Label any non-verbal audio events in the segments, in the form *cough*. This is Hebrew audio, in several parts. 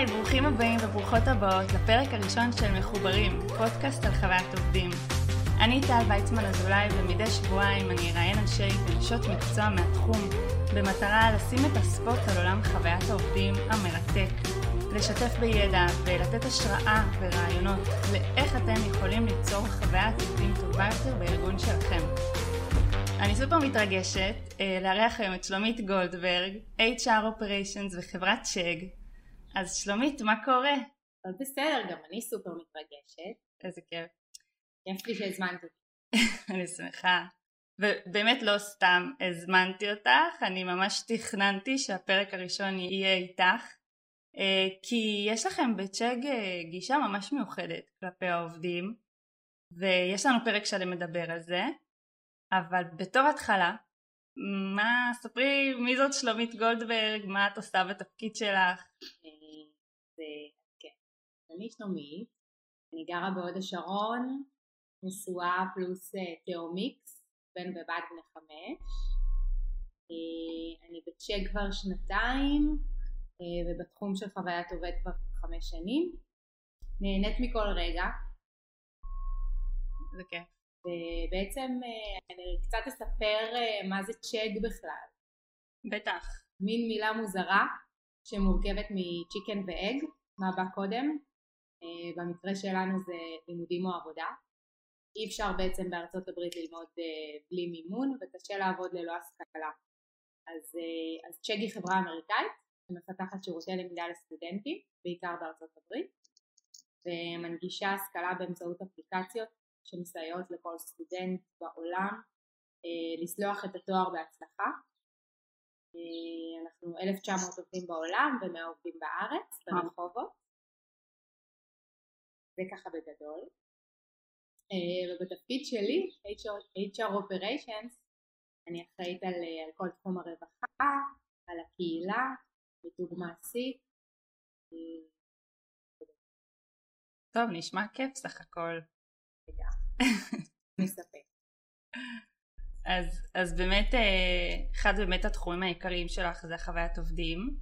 היי, ברוכים הבאים וברוכות הבאות לפרק הראשון של מחוברים, פודקאסט על חוויית עובדים. אני טל ויצמן אזולאי ומדי שבועיים אני אראיין אנשי ונשות מקצוע מהתחום במטרה לשים את הספוט על עולם חוויית העובדים המרתק, לשתף בידע ולתת השראה ורעיונות לאיך אתם יכולים ליצור חוויית עובדים טובה יותר בארגון שלכם. אני סופר מתרגשת אה, לארח היום את שלומית גולדברג, HR Operations וחברת שג. אז שלומית, מה קורה? אבל בסדר, גם אני סופר מתרגשת. איזה כיף. כיף לי שהזמנת אותי. *laughs* אני שמחה. ובאמת לא סתם הזמנתי אותך, אני ממש תכננתי שהפרק הראשון יהיה איתך, אה, כי יש לכם בצ'ג אה, גישה ממש מיוחדת כלפי העובדים, ויש לנו פרק שלם מדבר על זה, אבל בתור התחלה, מה, ספרי מי זאת שלומית גולדברג, מה את עושה בתפקיד שלך? אה, כן, אני שלומית, אני גרה בהוד השרון, נשואה פלוס תאומיקס, בן ובת בני חמש. אני בצ'ק כבר שנתיים ובתחום של חוויית עובד כבר חמש שנים. נהנית מכל רגע. זה כיף. ובעצם אני קצת אספר מה זה צ'ק בכלל. בטח. מין מילה מוזרה שמורכבת מצ'יקן ואג, מה בא קודם. במקרה שלנו זה לימודים או עבודה. אי אפשר בעצם בארצות הברית ללמוד בלי מימון וקשה לעבוד ללא השכלה. אז, אז צ'ג היא חברה אמריקאית שמפתחת שירותי למידה לסטודנטים, בעיקר בארצות הברית, ומנגישה השכלה באמצעות אפליקציות שמסייעות לכל סטודנט בעולם לסלוח את התואר בהצלחה. אנחנו 1,900 עובדים בעולם ו-100 עובדים בארץ, ברחובות. זה ככה בגדול. ובתפקיד שלי, HR Operations, אני אחראית על, על כל תחום הרווחה, על הקהילה, מיתוג מעשי. טוב, נשמע כיף סך הכל. *laughs* מספק. אז, אז באמת, אחד באמת התחומים העיקריים שלך זה חוויית עובדים,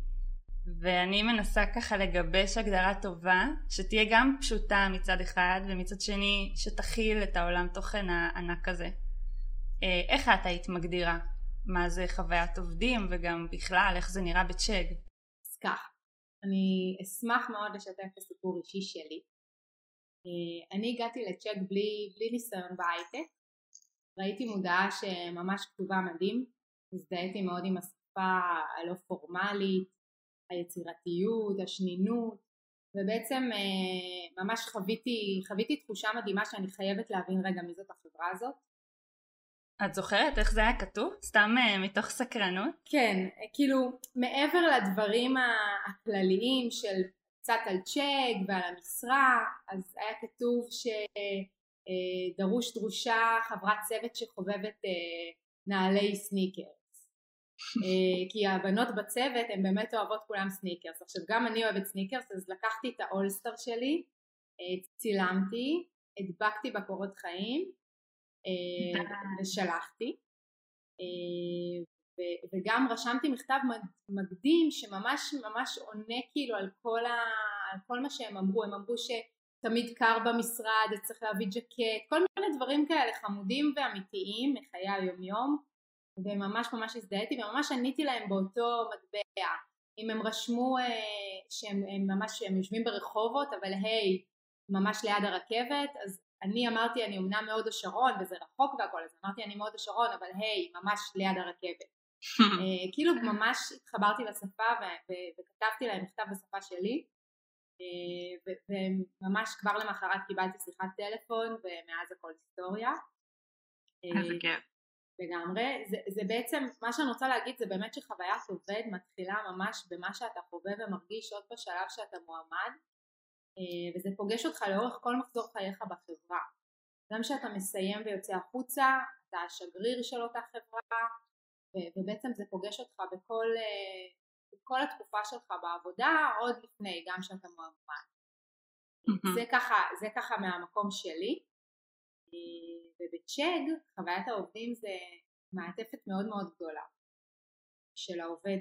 ואני מנסה ככה לגבש הגדרה טובה, שתהיה גם פשוטה מצד אחד, ומצד שני שתכיל את העולם תוכן הענק הזה. איך את היית מגדירה מה זה חוויית עובדים, וגם בכלל איך זה נראה בצ'ג? אז כך, אני אשמח מאוד לשתף את הסיפור אישי שלי. אני הגעתי לצ'ק בלי, בלי ניסיון בהייטק, ראיתי מודעה שממש כתובה מדהים, הזדהיתי מאוד עם השפה הלא פורמלית, היצירתיות, השנינות, ובעצם ממש חוויתי, חוויתי תחושה מדהימה שאני חייבת להבין רגע מי זאת החברה הזאת. את זוכרת איך זה היה כתוב? סתם מתוך סקרנות? כן, כאילו מעבר לדברים הכלליים של קצת על צ'ק ועל המשרה, אז היה כתוב שדרוש, דרושה חברת צוות שחובבת נעלי sneaker. *laughs* כי הבנות בצוות הן באמת אוהבות כולם סניקרס. עכשיו גם אני אוהבת סניקרס אז לקחתי את ה All Star שלי, צילמתי, הדבקתי בקורות חיים ושלחתי וגם רשמתי מכתב מקדים שממש ממש עונה כאילו על כל, ה, על כל מה שהם אמרו, הם אמרו שתמיד קר במשרד, צריך להביא ג'קט, כל מיני דברים כאלה חמודים ואמיתיים מחיי היומיום וממש ממש הזדהיתי וממש עניתי להם באותו מטבע. אם הם רשמו אה, שהם ממש הם יושבים ברחובות אבל היי ממש ליד הרכבת אז אני אמרתי אני אמנם מהוד השרון וזה רחוק והכל אז אמרתי אני מהוד השרון אבל היי ממש ליד הרכבת. *laughs* אה, כאילו ממש התחברתי לשפה וכתבתי להם מכתב בשפה שלי וממש כבר למחרת קיבלתי שיחת טלפון ומאז הכל היסטוריה. איזה כיף. לגמרי, זה, זה בעצם, מה שאני רוצה להגיד זה באמת שחוויית עובד מתחילה ממש במה שאתה חווה ומרגיש עוד בשלב שאתה מועמד וזה פוגש אותך לאורך כל מחזור חייך בחברה. גם כשאתה מסיים ויוצא החוצה, אתה השגריר של אותה חברה ובעצם זה פוגש אותך בכל, בכל התקופה שלך בעבודה עוד לפני, גם שאתה מועמד. זה ככה, זה ככה מהמקום שלי. וב-Check חוויית העובדים זה מעטפת מאוד מאוד גדולה. של העובד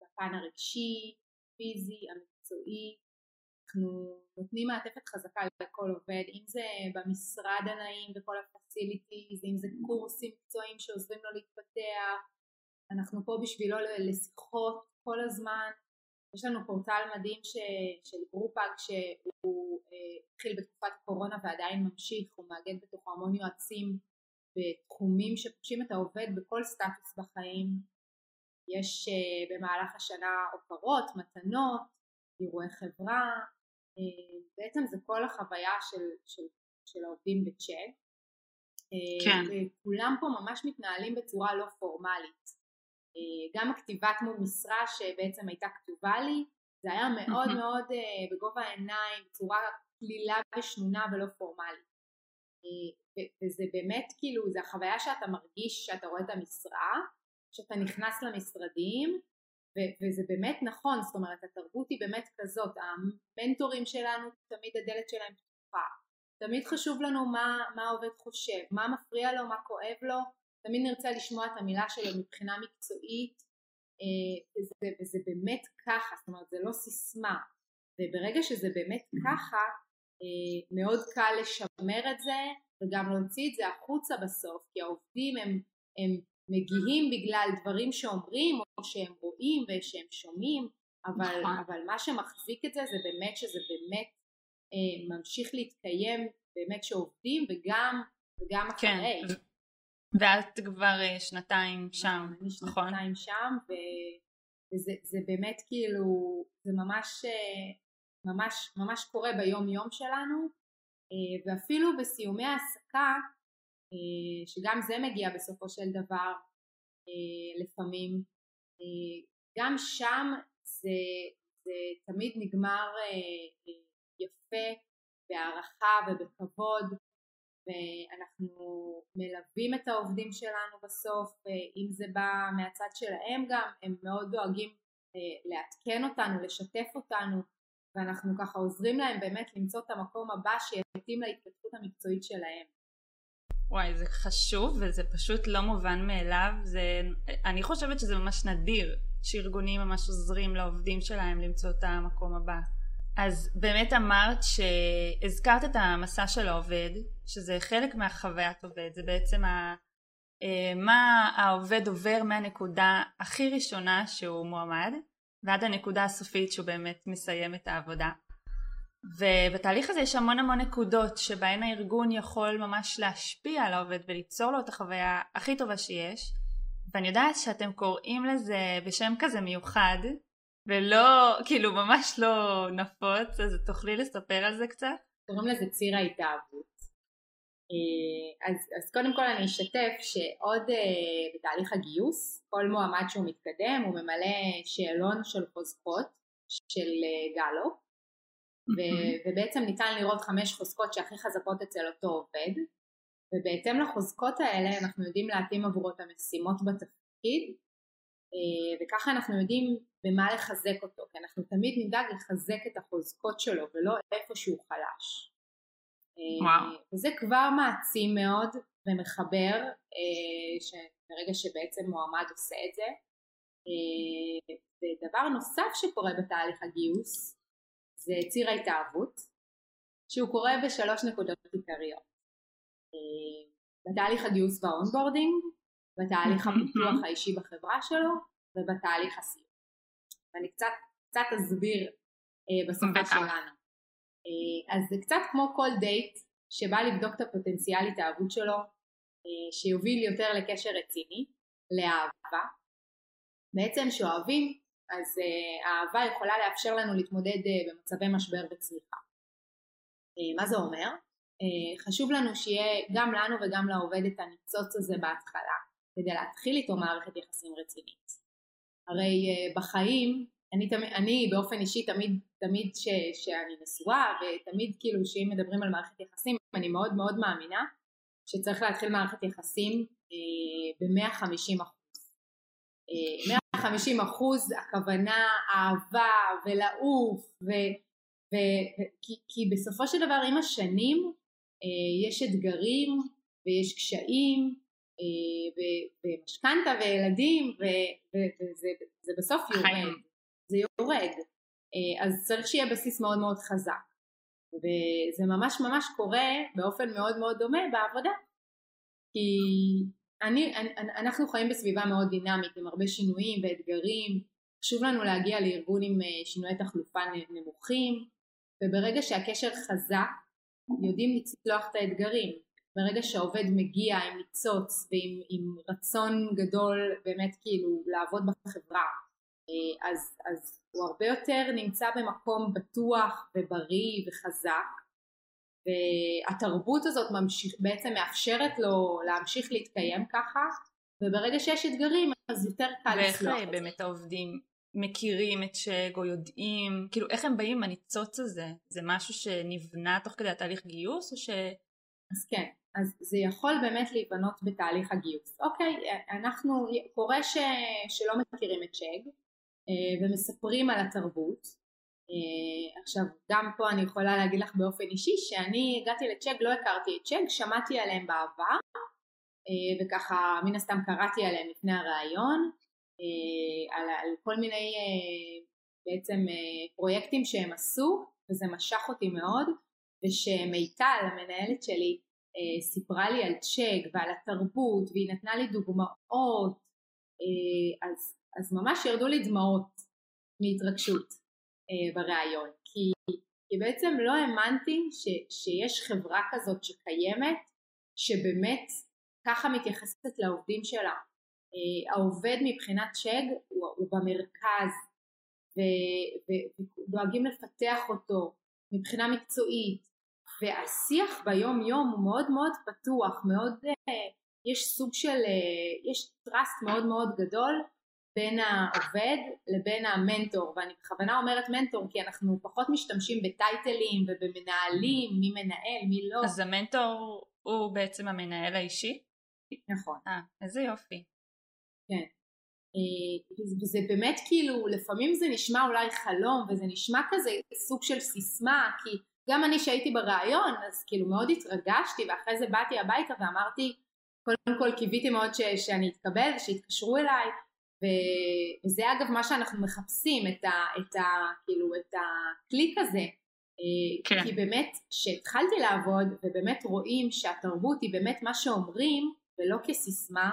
בפן הרגשי, פיזי, מקצועי, אנחנו נותנים מעטפת חזקה לכל עובד, אם זה במשרד הנעים וכל ה facilities, אם זה קורסים מקצועיים שעוזרים לו להתפתח, אנחנו פה בשבילו לשיחות כל הזמן, יש לנו פורטל מדהים ש, של Grow Pack שהוא אה, התחיל בתקופת קורונה ועדיין ממשיך, הוא מאגד בתוכו המון יועצים בתחומים שפוגשים את העובד בכל סטטוס בחיים, יש אה, במהלך השנה הוקרות, מתנות, אירועי חברה, אה, בעצם זה כל החוויה של, של, של העובדים בצ'אט, אה, כן. וכולם פה ממש מתנהלים בצורה לא פורמלית, גם הכתיבת מול משרה שבעצם הייתה כתובה לי, זה היה מאוד מאוד בגובה העיניים, בצורה כלילה ושנונה ולא פורמלית. וזה באמת כאילו, זה החוויה שאתה מרגיש שאתה רואה את המשרה, שאתה נכנס למשרדים, וזה באמת נכון, זאת אומרת התרבות היא באמת כזאת, המנטורים שלנו תמיד הדלת שלהם פתוחה, תמיד חשוב לנו מה, מה העובד חושב, מה מפריע לו, מה כואב לו, תמיד נרצה לשמוע את המילה שלו מבחינה מקצועית, אה, וזה, וזה באמת ככה, זאת אומרת זה לא סיסמה, וברגע שזה באמת ככה, אה, מאוד קל לשמר את זה וגם להוציא את זה החוצה בסוף, כי העובדים הם, הם מגיעים בגלל דברים שאומרים או שהם רואים ושהם שומעים, אבל, נכון. אבל מה שמחזיק את זה זה באמת שזה באמת אה, ממשיך להתקיים באמת שעובדים וגם, וגם כן. אחרי. ואת כבר אה, שנתיים שם, נכון? שנתיים שם ו... וזה באמת כאילו, זה ממש, אה, ממש, ממש קורה ביום יום שלנו אה, ואפילו בסיומי העסקה שגם זה מגיע בסופו של דבר לפעמים, גם שם זה, זה תמיד נגמר יפה בהערכה ובכבוד ואנחנו מלווים את העובדים שלנו בסוף, אם זה בא מהצד שלהם גם, הם מאוד דואגים לעדכן אותנו, לשתף אותנו ואנחנו ככה עוזרים להם באמת למצוא את המקום הבא שיתאים להתפתחות המקצועית שלהם. וואי זה חשוב וזה פשוט לא מובן מאליו, זה, אני חושבת שזה ממש נדיר שארגונים ממש עוזרים לעובדים שלהם למצוא את המקום הבא. אז באמת אמרת שהזכרת את המסע של העובד, שזה חלק מהחוויית עובד, זה בעצם ה, אה, מה העובד עובר מהנקודה הכי ראשונה שהוא מועמד ועד הנקודה הסופית שהוא באמת מסיים את העבודה. ובתהליך הזה יש המון המון נקודות שבהן הארגון יכול ממש להשפיע על העובד וליצור לו את החוויה הכי טובה שיש ואני יודעת שאתם קוראים לזה בשם כזה מיוחד ולא, כאילו ממש לא נפוץ אז תוכלי לספר על זה קצת? קוראים לזה ציר ההתאהבות. אה, אז, אז קודם כל אני אשתף שעוד uh, בתהליך הגיוס כל מועמד שהוא מתקדם הוא ממלא שאלון של חוזקות של uh, גלו. ו- ובעצם ניתן לראות חמש חוזקות שהכי חזקות אצל אותו עובד. ובהתאם לחוזקות האלה אנחנו יודעים להתאים עבורו את המשימות בתפקיד. וככה אנחנו יודעים במה לחזק אותו כי אנחנו תמיד נדאג לחזק את החוזקות שלו ולא איפה שהוא חלש וואו. וזה כבר מעצים מאוד ומחבר אה, ברגע שבעצם מועמד עושה את זה. אה, ודבר נוסף שקורה בתהליך הגיוס זה ציר ההתאהבות שהוא קורה בשלוש נקודות עיקריות. אה, בתהליך הגיוס והאונבורדינג, בתהליך הפיתוח האישי בחברה שלו ובתהליך הסיום. ואני קצת, קצת אסביר בשפה שלנו. אה, אז זה קצת כמו כל דייט שבא לבדוק את הפוטנציאל התאהבות שלו אה, שיוביל יותר לקשר רציני, לאהבה. בעצם שאוהבים אז אה, האהבה יכולה לאפשר לנו להתמודד במצבי משבר וצריכה. מה זה אומר? חשוב לנו שיהיה גם לנו וגם לעובד את הניצוץ הזה בהתחלה כדי להתחיל איתו מערכת יחסים רצינית. הרי בחיים אני, אני באופן אישי תמיד, תמיד ש, שאני נשואה ותמיד כאילו שאם מדברים על מערכת יחסים אני מאוד מאוד מאמינה שצריך להתחיל מערכת יחסים אה, ב-150 אחוז. אה, 150 אחוז הכוונה אהבה ולעוף ו, ו, ו, כי, כי בסופו של דבר עם השנים אה, יש אתגרים ויש קשיים אה, ומשכנתה וילדים וזה בסוף יורד. זה יורד. אז צריך שיהיה בסיס מאוד מאוד חזק. וזה ממש ממש קורה באופן מאוד מאוד דומה בעבודה. כי אני, אני, אנחנו חיים בסביבה מאוד דינמית עם הרבה שינויים ואתגרים. חשוב לנו להגיע לארגון עם שינויי תחלופה נמוכים. וברגע שהקשר חזק יודעים לצלוח את האתגרים ברגע שהעובד מגיע עם ניצוץ ועם רצון גדול באמת כאילו לעבוד בחברה אה, אז, אז הוא הרבה יותר נמצא במקום בטוח ובריא וחזק והתרבות הזאת ממשיך, בעצם מאפשרת לו להמשיך להתקיים ככה וברגע שיש אתגרים אז יותר קל לסלוח זה. ואיך באמת העובדים מכירים את שג או יודעים, כאילו איך הם באים עם הניצוץ הזה? זה משהו שנבנה תוך כדי התהליך גיוס או ש... אז כן, אז זה יכול באמת להיבנות בתהליך הגיוס. אוקיי, אנחנו, קורה ש, שלא מכירים את שג אה, ומספרים על התרבות. אה, עכשיו, גם פה אני יכולה להגיד לך באופן אישי שאני הגעתי לצ'ג, לא הכרתי את צ'ג, שמעתי עליהם בעבר אה, וככה מן הסתם קראתי עליהם לפני הראיון על, על כל מיני בעצם פרויקטים שהם עשו וזה משך אותי מאוד ושמיטל המנהלת שלי אה, סיפרה לי על צ'ק ועל התרבות והיא נתנה לי דוגמאות אה, אז, אז ממש ירדו לי דמעות מהתרגשות אה, בריאיון. כי, כי בעצם לא האמנתי ש, שיש חברה כזאת שקיימת שבאמת ככה מתייחסת לעובדים שלה. העובד מבחינת שג הוא, הוא במרכז ודואגים לפתח אותו מבחינה מקצועית והשיח ביום יום הוא מאוד מאוד פתוח, מאוד, uh, יש סוג של, uh, יש טראסט מאוד מאוד גדול בין העובד לבין המנטור ואני בכוונה אומרת מנטור כי אנחנו פחות משתמשים בטייטלים ובמנהלים מי מנהל מי לא. אז המנטור הוא בעצם המנהל האישי? נכון. אה איזה יופי. כן אה, וזה באמת כאילו לפעמים זה נשמע אולי חלום וזה נשמע כזה סוג של סיסמה כי גם אני שהייתי בריאיון אז כאילו מאוד התרגשתי ואחרי זה באתי הביתה ואמרתי קודם כל קיוויתי מאוד ש, שאני אתקבל ושיתקשרו אליי ו, וזה אגב מה שאנחנו מחפשים את, ה, את, ה, כאילו, את הקליק הזה אה, כן. כי באמת כשהתחלתי לעבוד ובאמת רואים שהתרבות היא באמת מה שאומרים ולא כסיסמה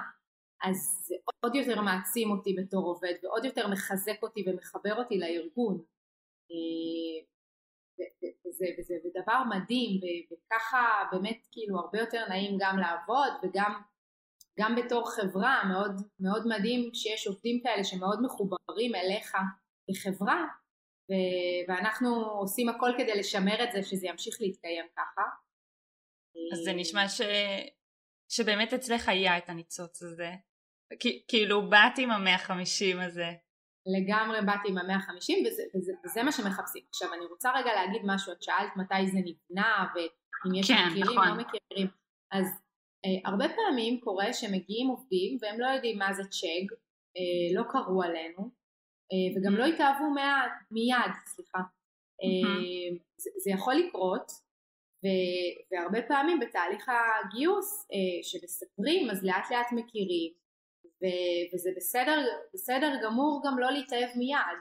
אז זה עוד יותר מעצים אותי בתור עובד ועוד יותר מחזק אותי ומחבר אותי לארגון אה, וזה, וזה, וזה דבר מדהים וככה באמת כאילו הרבה יותר נעים גם לעבוד וגם גם בתור חברה מאוד, מאוד מדהים שיש עובדים כאלה שמאוד מחוברים אליך כחברה ואנחנו עושים הכל כדי לשמר את זה שזה ימשיך להתקיים ככה. אז זה נשמע ש... שבאמת אצלך היה את הניצוץ הזה. כאילו באת עם המאה חמישים הזה. לגמרי באתי עם המאה חמישים וזה, וזה, וזה מה שמחפשים. עכשיו אני רוצה רגע להגיד משהו, את שאלת מתי זה נבנה ואם יש כן, מכירים נכון. לא מכירים, אז אה, הרבה פעמים קורה שמגיעים עובדים והם לא יודעים מה זה צ'ג, אה, לא קראו עלינו אה, וגם לא התאהבו מיד, סליחה. אה, זה, זה יכול לקרות ו, והרבה פעמים בתהליך הגיוס אה, שמספרים אז לאט לאט מכירים וזה בסדר, בסדר גמור גם לא להתאהב מיד,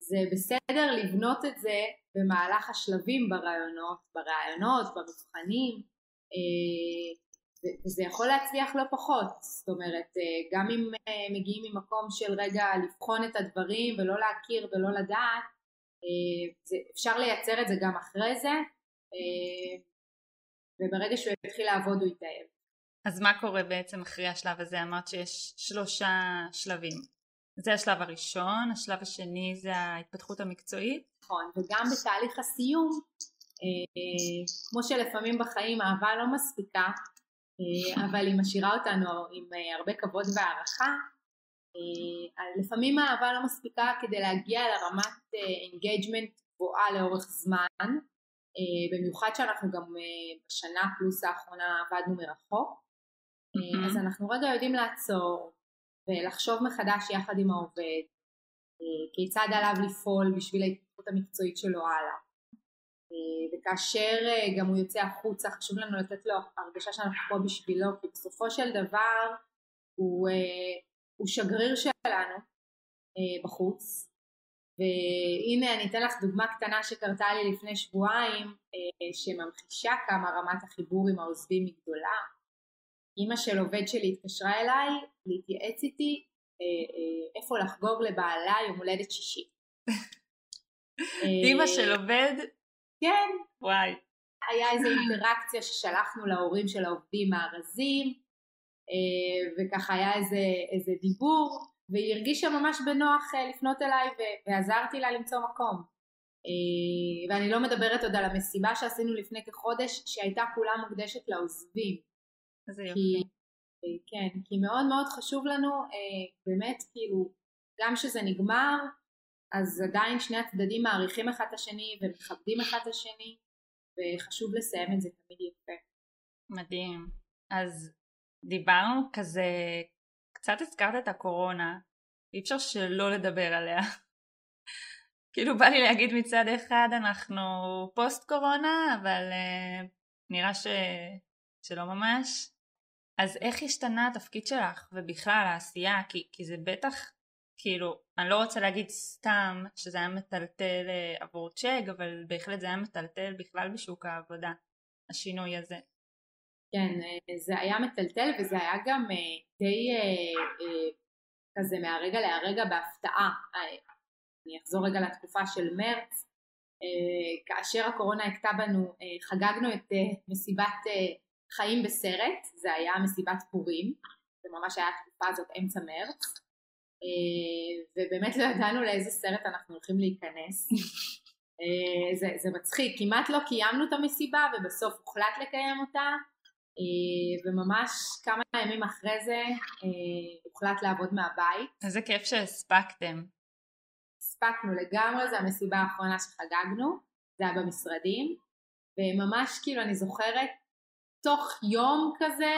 זה בסדר לבנות את זה במהלך השלבים ברעיונות, ברעיונות, במבחנים, אה, וזה יכול להצליח לא פחות, זאת אומרת אה, גם אם אה, מגיעים ממקום של רגע לבחון את הדברים ולא להכיר ולא לדעת, אפשר לייצר את זה גם אחרי זה, וברגע שהוא יתחיל לעבוד הוא יתאהב. אז מה קורה בעצם אחרי השלב הזה? אמרת שיש שלושה שלבים. זה השלב הראשון, השלב השני זה ההתפתחות המקצועית. נכון, וגם בתהליך הסיום, אה, כמו שלפעמים בחיים אהבה לא מספיקה, אה, אבל היא משאירה אותנו עם אה, הרבה כבוד והערכה, לפעמים האהבה לא מספיקה כדי להגיע לרמת engagement גבוהה לאורך זמן, במיוחד שאנחנו גם בשנה פלוס האחרונה עבדנו מרחוק, mm-hmm. אז אנחנו רגע יודעים לעצור ולחשוב מחדש יחד עם העובד אה, כיצד עליו לפעול בשביל ההתפתחות המקצועית שלו הלאה. אה, וכאשר גם הוא יוצא החוצה חשוב לנו לתת לו הרגשה שאנחנו פה בשבילו כי בסופו של דבר הוא, הוא שגריר שלנו בחוץ והנה אני אתן לך דוגמה קטנה שקרתה לי לפני שבועיים שממחישה כמה רמת החיבור עם העוזבים היא גדולה. אימא של עובד שלי התקשרה אליי להתייעץ איתי איפה לחגוג לבעלה יום הולדת שישי. *laughs* אימא של עובד? כן. וואי. היה איזו אינטראקציה ששלחנו להורים של העובדים מארזים, אה, וככה היה איזה, איזה דיבור, והיא הרגישה ממש בנוח אה, לפנות אליי ועזרתי לה למצוא מקום. אה, ואני לא מדברת עוד על המסיבה שעשינו לפני כחודש, שהייתה כולה מוקדשת לעוזבים. איזה יופי. כן, כי מאוד מאוד חשוב לנו, באמת, כאילו, גם שזה נגמר, אז עדיין שני הצדדים מעריכים אחד את השני ומכבדים אחד את השני, וחשוב לסיים את זה תמיד יפה. מדהים. אז דיברנו כזה, קצת הזכרת את הקורונה, אי אפשר שלא לדבר עליה. *laughs* כאילו בא לי להגיד מצד אחד אנחנו פוסט קורונה, אבל uh, נראה ש... שלא ממש. אז איך השתנה התפקיד שלך ובכלל העשייה? כי, כי זה בטח, כאילו, אני לא רוצה להגיד סתם שזה היה מטלטל אה, עבור צ'ק, אבל בהחלט זה היה מטלטל בכלל בשוק העבודה, השינוי הזה. כן, אה, זה היה מטלטל וזה היה גם אה, די כזה מהרגע להרגע בהפתעה. אני אחזור רגע לתקופה של מרץ, כאשר הקורונה הכתה בנו, חגגנו את מסיבת חיים בסרט, זה היה מסיבת פורים, זה ממש היה התקופה הזאת אמצע מרץ, אה, ובאמת לא ידענו לאיזה סרט אנחנו הולכים להיכנס. אה, זה, זה מצחיק, כמעט לא קיימנו את המסיבה ובסוף הוחלט לקיים אותה אה, וממש כמה ימים אחרי זה הוחלט לעבוד מהבית. איזה כיף שהספקתם. הספקנו לגמרי, זו המסיבה האחרונה שחגגנו, זה היה במשרדים וממש כאילו אני זוכרת תוך יום כזה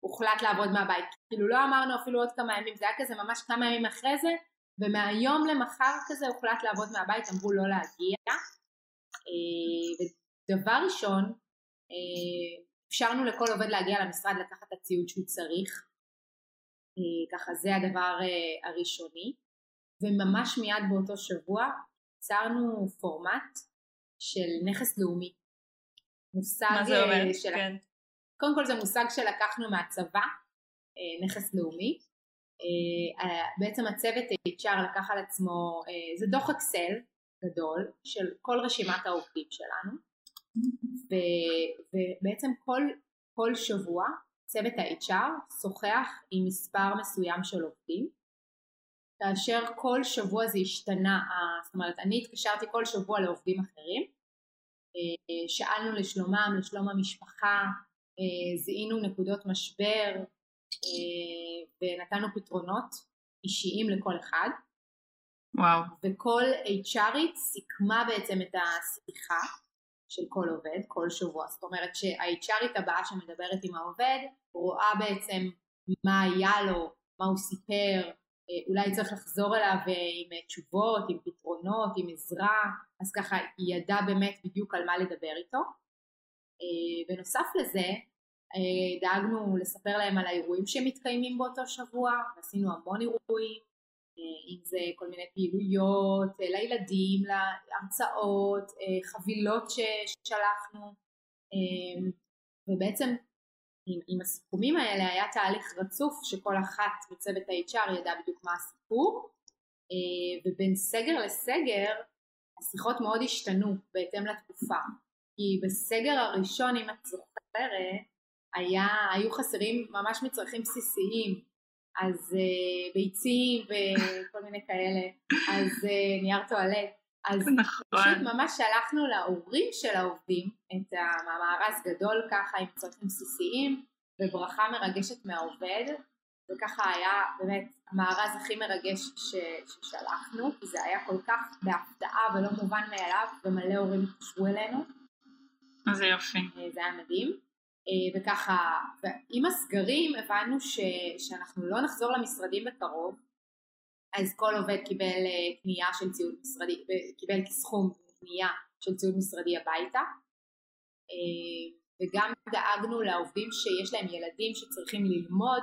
הוחלט לעבוד מהבית. כאילו לא אמרנו אפילו עוד כמה ימים, זה היה כזה ממש כמה ימים אחרי זה, ומהיום למחר כזה הוחלט לעבוד מהבית, אמרו לא להגיע. אה, ודבר ראשון, אה, אפשרנו לכל עובד להגיע למשרד לקחת את הציוד שהוא צריך, אה, ככה זה הדבר הראשוני, וממש מיד באותו שבוע יצרנו פורמט של נכס לאומי. מושג מה זה אומר? של... כן. קודם כל זה מושג שלקחנו מהצבא, אה, נכס לאומי. אה, אה, בעצם הצוות HR לקח על עצמו, זה דוח אקסל גדול של כל רשימת העובדים שלנו, ובעצם כל, כל שבוע צוות ה-HR שוחח עם מספר מסוים של עובדים, כאשר כל שבוע זה השתנה, זאת אומרת אני התקשרתי כל שבוע לעובדים אחרים, שאלנו לשלומם, לשלום המשפחה, אה, זיהינו נקודות משבר אה, ונתנו פתרונות אישיים לכל אחד. וואו. וכל HRית סיכמה בעצם את השיחה של כל עובד כל שבוע. זאת אומרת שה-HRית הבאה שמדברת עם העובד רואה בעצם מה היה לו, מה הוא סיפר, אה, אולי צריך לחזור אליו עם תשובות, עם פתרונות, עם עזרה, אז ככה היא ידעה באמת בדיוק על מה לדבר איתו. אה, בנוסף לזה אה, דאגנו לספר להם על האירועים שמתקיימים באותו שבוע, עשינו המון אירועים, אה, אם זה כל מיני פעילויות לילדים, להרצאות, חבילות ששלחנו ובעצם עם, עם הסיכומים האלה היה תהליך רצוף שכל אחת בצוות ה-HR ידעה בדיוק מה הסיפור ובין סגר לסגר השיחות מאוד השתנו בהתאם לתקופה. כי בסגר הראשון, אם את זוכרת, היה, היו חסרים ממש מצרכים בסיסיים, אז uh, ביצים וכל מיני כאלה, אז uh, נייר טואלט. אז נכון. פשוט ממש שלחנו להורים של העובדים את המארז גדול ככה עם צרכים בסיסיים וברכה מרגשת מהעובד וככה היה באמת המארז הכי מרגש ש, ששלחנו כי זה היה כל כך בהפתעה ולא מובן מאליו ומלא הורים התקשרו אלינו איזה יופי. אה, זה היה מדהים. אה, וככה, עם הסגרים הבנו ש, שאנחנו לא נחזור למשרדים בקרוב, אז כל עובד קיבל אה, קנייה של ציוד משרדי, קיבל סכום קנייה של ציוד משרדי הביתה. וגם דאגנו לעובדים שיש להם ילדים שצריכים ללמוד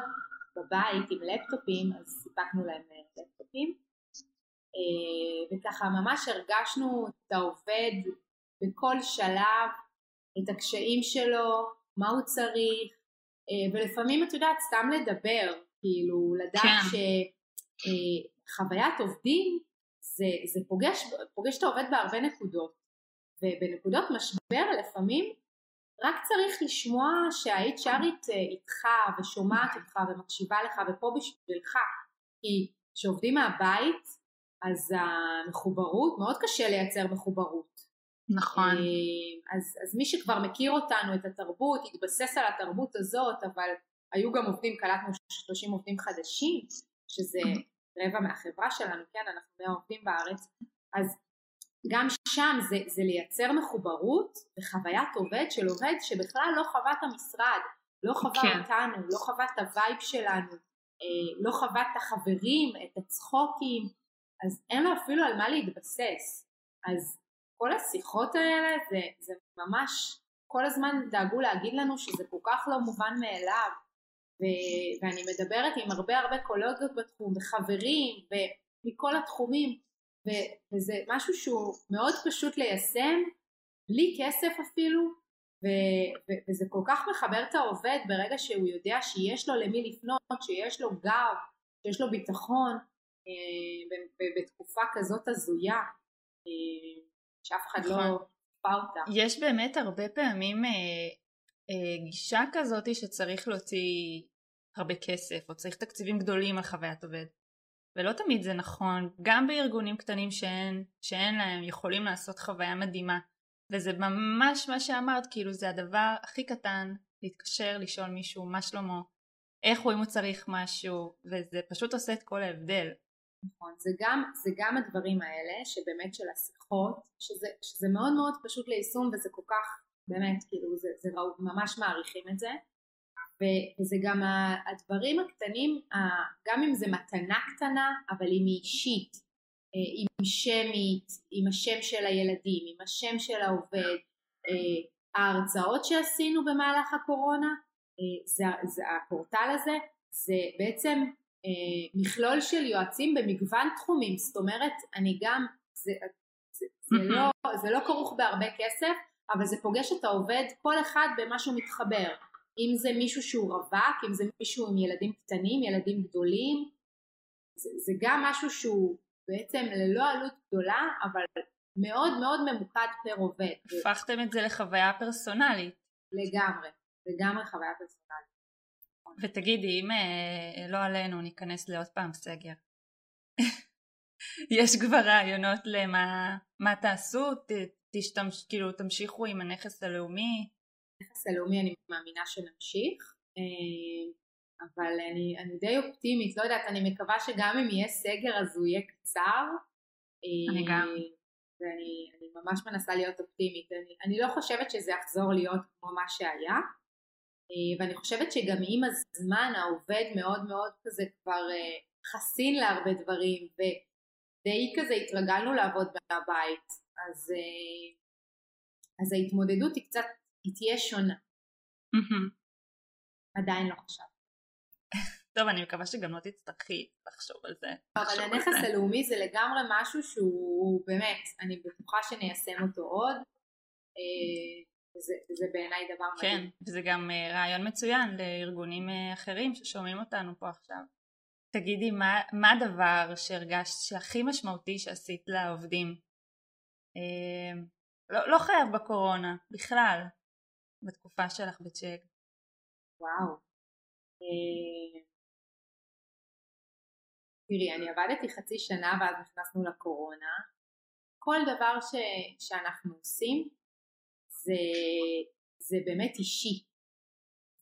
בבית עם לפטופים, אז סיפקנו להם לפטופים. וככה ממש הרגשנו את העובד בכל שלב, את הקשיים שלו, מה הוא צריך, ולפעמים את יודעת סתם לדבר, כאילו לדעת כן. שחוויית עובדים זה, זה פוגש, פוגש את העובד בהרבה נקודות ובנקודות משבר לפעמים רק צריך לשמוע שה-HRית אה, איתך ושומעת אותך ומקשיבה לך ופה בשבילך כי כשעובדים מהבית אז המחוברות, מאוד קשה לייצר מחוברות. נכון. אה, אז, אז מי שכבר מכיר אותנו, את התרבות, התבסס על התרבות הזאת, אבל היו גם עובדים, קלטנו 30 עובדים חדשים, שזה רבע מהחברה שלנו, כן, אנחנו 100 עובדים בארץ, אז גם שם זה, זה לייצר מחוברות וחוויית עובד של עובד שבכלל לא חווה את המשרד, לא חווה כן. אותנו, לא חווה את ה vibe שלנו, אה, לא חווה את החברים, את הצחוקים, אז אין לו אפילו על מה להתבסס. אז כל השיחות האלה זה, זה ממש, כל הזמן דאגו להגיד לנו שזה כל כך לא מובן מאליו, ו- ואני מדברת עם הרבה הרבה קולגות בתחום וחברים ומכל התחומים ו- וזה משהו שהוא מאוד פשוט ליישם בלי כסף אפילו ו- ו- וזה כל כך מחבר את העובד ברגע שהוא יודע שיש לו למי לפנות, שיש לו גב, שיש לו ביטחון אה, בתקופה כזאת הזויה אה, שאף אחד לא נכון. צפה אותה. יש באמת הרבה פעמים אה, אה, גישה כזאת שצריך להוציא הרבה כסף או צריך תקציבים גדולים על חוויית עובד. ולא תמיד זה נכון גם בארגונים קטנים שאין, שאין להם יכולים לעשות חוויה מדהימה. וזה ממש מה שאמרת כאילו זה הדבר הכי קטן להתקשר לשאול מישהו מה שלמה? איך הוא אם הוא צריך משהו? וזה פשוט עושה את כל ההבדל. נכון, זה גם, זה גם הדברים האלה שבאמת של השיחות, שזה, שזה מאוד מאוד פשוט ליישום וזה כל כך, באמת, כאילו, זה, זה ממש מעריכים את זה, וזה גם הדברים הקטנים, גם אם זה מתנה קטנה, אבל אם היא אישית, אה, עם שמית, עם השם של הילדים, עם השם של העובד, אה, ההרצאות שעשינו במהלך הקורונה, אה, זה, זה, הפורטל הזה, זה בעצם מכלול של יועצים במגוון תחומים, זאת אומרת, אני גם, זה, זה, זה, לא, זה לא כרוך בהרבה כסף, אבל זה פוגש את העובד, כל אחד במה שהוא מתחבר. אם זה מישהו שהוא רווק, אם זה מישהו עם ילדים קטנים, ילדים גדולים, זה, זה גם משהו שהוא בעצם ללא עלות גדולה, אבל מאוד מאוד ממוקד פר עובד. הפכתם את זה לחוויה פרסונלית. לגמרי, לגמרי חוויה פרסונלית. ותגידי, אם אה, לא עלינו ניכנס לעוד פעם סגר, *laughs* יש כבר רעיונות למה מה תעשו? ת, תשתמש, כאילו תמשיכו עם הנכס הלאומי? הנכס הלאומי אני מאמינה שנמשיך, אה, אבל אני, אני די אופטימית, לא יודעת, אני מקווה שגם אם יהיה סגר אז הוא יהיה קצר. אני גם. ואני אני ממש מנסה להיות אופטימית, אני, אני לא חושבת שזה יחזור להיות כמו מה שהיה, אה, ואני חושבת שגם עם הזמן העובד מאוד מאוד כזה כבר אה, חסין להרבה דברים, ודי כזה התרגלנו לעבוד מהבית, אז, אז ההתמודדות היא קצת היא תהיה שונה. עדיין לא חשבתי. טוב, אני מקווה שגם לא תצטרכי לחשוב על זה. אבל הנכס הלאומי זה לגמרי משהו שהוא באמת, אני בטוחה שניישם אותו עוד. אה, וזה בעיניי דבר כן, מדהים. כן, וזה גם אה, רעיון מצוין לארגונים אה, אחרים ששומעים אותנו פה עכשיו. תגידי, מה, מה הדבר שהרגשת שהכי משמעותי שעשית לעובדים? לא, לא חייב בקורונה, בכלל. בתקופה שלך בצ'ק? וואו. אה, תראי, אני עבדתי חצי שנה ואז נכנסנו לקורונה. כל דבר ש, שאנחנו עושים זה, זה באמת אישי,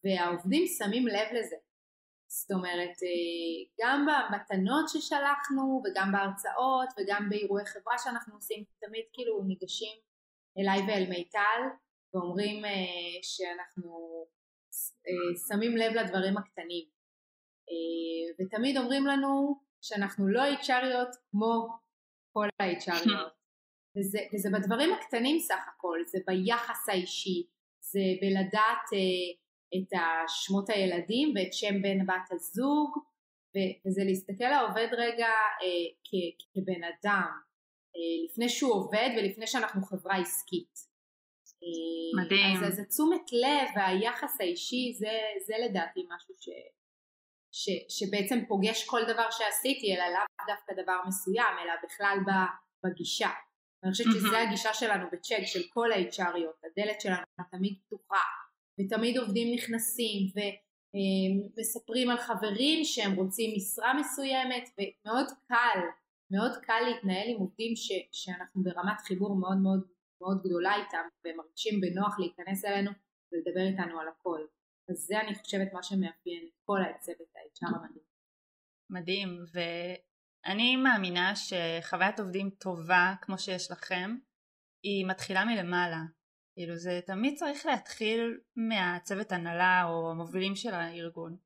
והעובדים שמים לב לזה. זאת אומרת, אה, גם במתנות ששלחנו וגם בהרצאות וגם באירועי חברה שאנחנו עושים, תמיד כאילו ניגשים אליי ואל מיטל ואומרים אה, שאנחנו אה, שמים לב לדברים הקטנים אה, ותמיד אומרים לנו שאנחנו לא HRיות כמו כל ה-HRיות *laughs* וזה, וזה בדברים הקטנים סך הכל, זה ביחס האישי, זה בלדעת את שמות הילדים ואת שם בן בת הזוג וזה להסתכל לעובד רגע כ- כבן אדם, לפני שהוא עובד ולפני שאנחנו חברה עסקית. מדהים. אז, אז התשומת לב והיחס האישי זה, זה לדעתי משהו ש, ש, שבעצם פוגש כל דבר שעשיתי, אלא לאו דווקא דבר מסוים, אלא בכלל בגישה. אני חושבת שזו הגישה שלנו בצ'ק, של כל ה-HRיות, הדלת שלנו תמיד פתוחה, ותמיד עובדים נכנסים, ומספרים על חברים שהם רוצים משרה מסוימת, ומאוד קל, מאוד קל להתנהל עם עובדים ש, שאנחנו ברמת חיבור מאוד מאוד מאוד גדולה איתם, והם מרגישים בנוח להיכנס אלינו ולדבר איתנו על הכל. אז זה אני חושבת מה שמאפיין את כל הצוות ה-HR המדהים. מדהים, ואני מאמינה שחוויית עובדים טובה כמו שיש לכם, היא מתחילה מלמעלה. כאילו זה תמיד צריך להתחיל מהצוות הנהלה או המובילים של הארגון.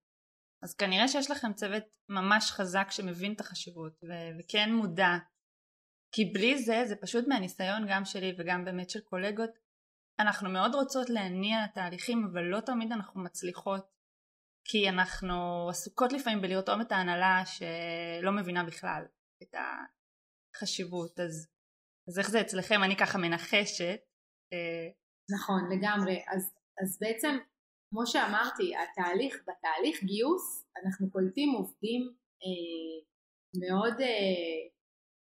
אז כנראה שיש לכם צוות ממש חזק שמבין את החשיבות ו- וכן מודע כי בלי זה זה פשוט מהניסיון גם שלי וגם באמת של קולגות אנחנו מאוד רוצות להניע תהליכים אבל לא תמיד אנחנו מצליחות כי אנחנו עסוקות לפעמים בלרתום את ההנהלה שלא מבינה בכלל את החשיבות. אז, אז איך זה אצלכם? אני ככה מנחשת. אה, נכון לגמרי. אז, אז בעצם כמו שאמרתי התהליך בתהליך גיוס אנחנו קולטים עובדים אה, מאוד אה,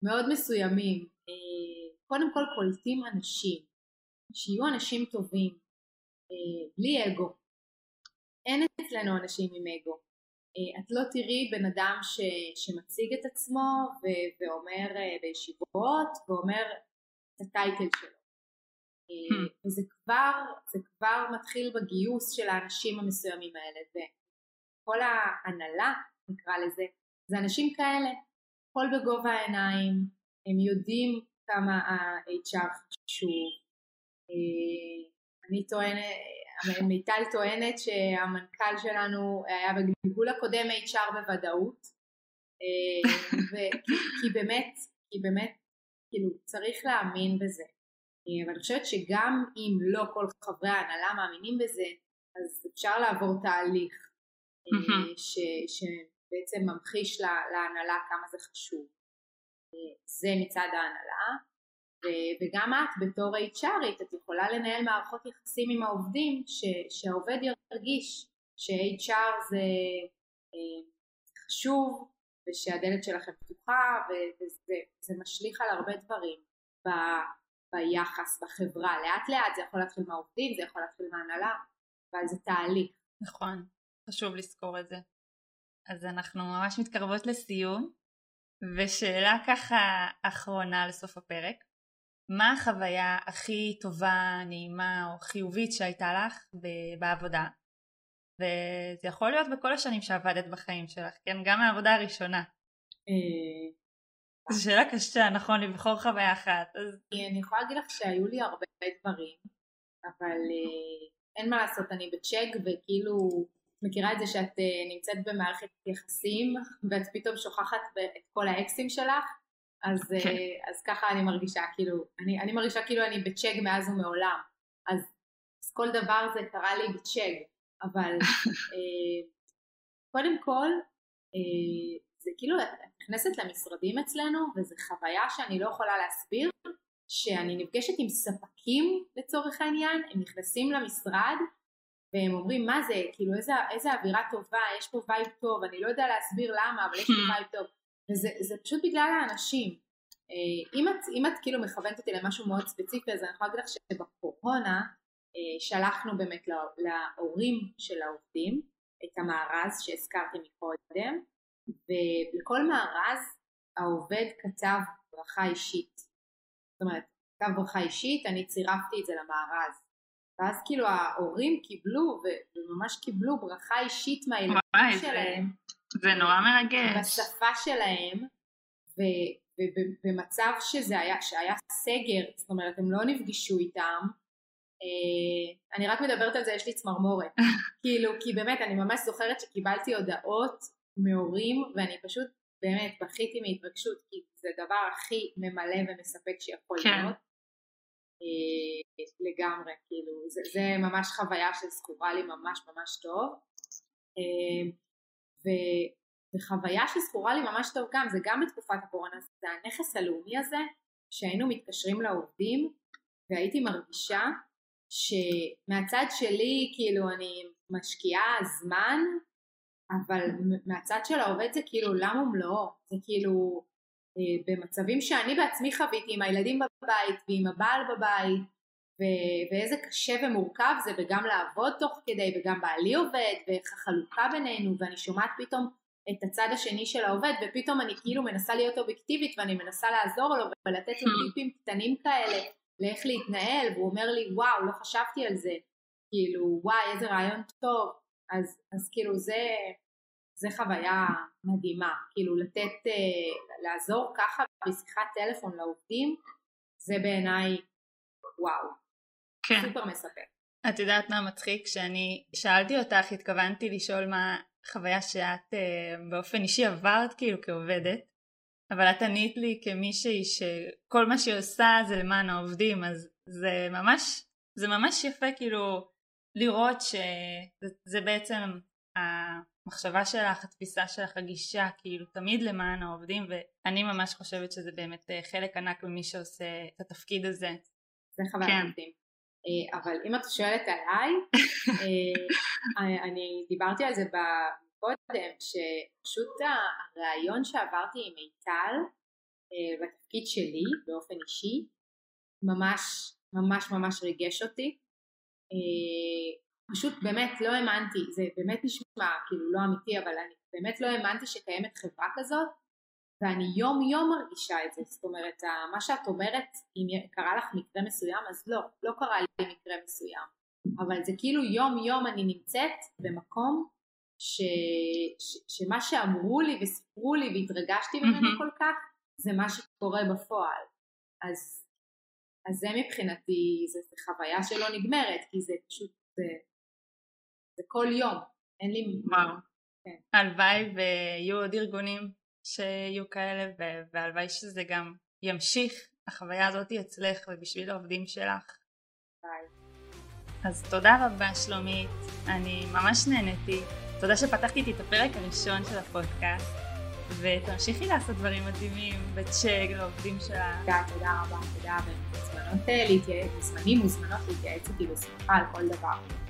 מאוד מסוימים אה, קודם כל קולטים אנשים שיהיו אנשים טובים, אה, בלי אגו. אין אצלנו אנשים עם אגו. אה, את לא תראי בן אדם ש, שמציג את עצמו ו, ואומר בישיבות ואומר את הטייטל שלו. Hmm. וזה כבר, זה כבר מתחיל בגיוס של האנשים המסוימים האלה וכל ההנהלה נקרא לזה זה אנשים כאלה, הכל בגובה העיניים, הם יודעים כמה ה-HR חשוב, אה, אני טוענת, מיטל טוענת שהמנכ"ל שלנו היה בגלגול הקודם HR בוודאות אה, כי באמת, כי באמת כאילו צריך להאמין בזה. אה, אבל אני חושבת שגם אם לא כל חברי ההנהלה מאמינים בזה אז אפשר לעבור תהליך ש, שבעצם ממחיש להנהלה כמה זה חשוב. זה מצד ההנהלה וגם את בתור HRית את יכולה לנהל מערכות יחסים עם העובדים ש, שהעובד ירגיש ש-HR זה אה, חשוב ושהדלת שלכם פתוחה וזה משליך על הרבה דברים ב, ביחס בחברה. לאט לאט זה יכול להתחיל מהעובדים זה יכול להתחיל מהנהלה אבל זה תהליך. נכון. חשוב לזכור את זה אז אנחנו ממש מתקרבות לסיום ושאלה ככה אחרונה לסוף הפרק מה החוויה הכי טובה, נעימה או חיובית שהייתה לך בעבודה? וזה יכול להיות בכל השנים שעבדת בחיים שלך, כן? גם מהעבודה הראשונה. אה, זו שאלה קשה, נכון, לבחור חוויה אחת. אז... אני יכולה להגיד לך שהיו לי הרבה דברים, אבל אה, אין מה לעשות, אני בצ'ק וכאילו מכירה את זה שאת אה, נמצאת במערכת יחסים ואת פתאום שוכחת את כל האקסים שלך אז, כן. אה, אז ככה אני מרגישה, כאילו, אני, אני מרגישה כאילו אני בצ'ג מאז ומעולם, אז, אז כל דבר זה קרה לי ב-Check, אבל *laughs* אה, קודם כל, אה, זה כאילו, את נכנסת למשרדים אצלנו, וזו חוויה שאני לא יכולה להסביר, שאני נפגשת עם ספקים לצורך העניין, הם נכנסים למשרד, והם אומרים מה זה, כאילו איזה, איזה אווירה טובה, יש פה vibe טוב, אני לא יודע להסביר למה, אבל יש פה *laughs* vibe טוב. וזה פשוט בגלל האנשים. אה, אם את, אם את כאילו מכוונת אותי למשהו מאוד ספציפי אז אני יכולה להגיד לך שבקורונה אה, שלחנו באמת להורים של העובדים את המארז שהזכרתי מקודם ולכל מארז העובד כתב ברכה אישית זאת אומרת כתב ברכה אישית אני צירפתי את זה למארז ואז כאילו ההורים קיבלו וממש קיבלו ברכה אישית מהילדים שלהם זה נורא מרגש. בשפה שלהם, ובמצב שזה היה, שהיה סגר, זאת אומרת הם לא נפגשו איתם, אה, אני רק מדברת על זה, יש לי צמרמורת. *laughs* כאילו, כי באמת, אני ממש זוכרת שקיבלתי הודעות מהורים, ואני פשוט באמת בכיתי מהתרגשות, כי זה הדבר הכי ממלא ומספק שיכול כן. להיות. אה, לגמרי, כאילו, זה, זה ממש חוויה שזכורה לי ממש ממש טוב. אה, ו, וחוויה שזכורה לי ממש טוב גם, זה גם בתקופת הקורונה, זה הנכס הלאומי הזה, שהיינו מתקשרים לעובדים, והייתי מרגישה שמהצד שלי כאילו אני משקיעה זמן, אבל מהצד של העובד זה כאילו עולם ומלואו, זה כאילו אה, במצבים שאני בעצמי חוויתי עם הילדים בבית ועם הבעל בבית ו- ואיזה קשה ומורכב זה וגם לעבוד תוך כדי וגם בעלי עובד ואיך החלוקה בינינו ואני שומעת פתאום את הצד השני של העובד ופתאום אני כאילו מנסה להיות אובייקטיבית ואני מנסה לעזור לו ולתת לו hmm. טיפים קטנים כאלה לאיך להתנהל והוא אומר לי וואו לא חשבתי על זה. כאילו וואי איזה רעיון טוב. אז, אז כאילו זה, זה חוויה מדהימה. כאילו לתת אה, לעזור ככה בשיחת טלפון לעובדים זה בעיניי וואו כן. סופר מספק את יודעת מה מצחיק? כשאני שאלתי אותך התכוונתי לשאול מה חוויה שאת אה, באופן אישי עברת כאילו כעובדת אבל את ענית לי כמישהי שכל מה שהיא עושה זה למען העובדים אז זה ממש זה ממש יפה כאילו לראות שזה בעצם המחשבה שלך, התפיסה שלך, הגישה, כאילו תמיד למען העובדים ואני ממש חושבת שזה באמת אה, חלק ענק ממי שעושה את התפקיד הזה. זה חוויה כן. עובדים. אה, אבל אם את שואלת עליי, אה, אני דיברתי על זה קודם, שפשוט הרעיון שעברתי עם מיטל בתפקיד שלי באופן אישי, ממש ממש ממש ריגש אותי. פשוט באמת לא האמנתי, זה באמת נשמע כאילו לא אמיתי, אבל אני באמת לא האמנתי שקיימת חברה כזאת, ואני יום יום מרגישה את זה, זאת אומרת, מה שאת אומרת, אם קרה לך מקרה מסוים, אז לא, לא קרה לי מקרה מסוים, אבל זה כאילו יום יום אני נמצאת במקום ש, ש, שמה שאמרו לי וסיפרו לי והתרגשתי ממנו כל כך, זה מה שקורה בפועל. אז, אז זה מבחינתי, זו חוויה שלא נגמרת, כי זה פשוט, זה, זה כל יום, אין לי... וואו. כן. הלוואי ויהיו עוד ארגונים שיהיו כאלה והלוואי שזה גם ימשיך, החוויה הזאת אצלך ובשביל העובדים שלך. ביי. אז תודה רבה שלומית, אני ממש נהניתי. תודה שפתחתי איתי את הפרק הראשון של הפודקאסט, ותמשיכי לעשות דברים מדהימים בצ'ק לעובדים שלה. תודה, תודה רבה, תודה, ומוזמנות להתייעץ, מוזמנים, מוזמנות להתייעץ איתי בשמחה על כל דבר.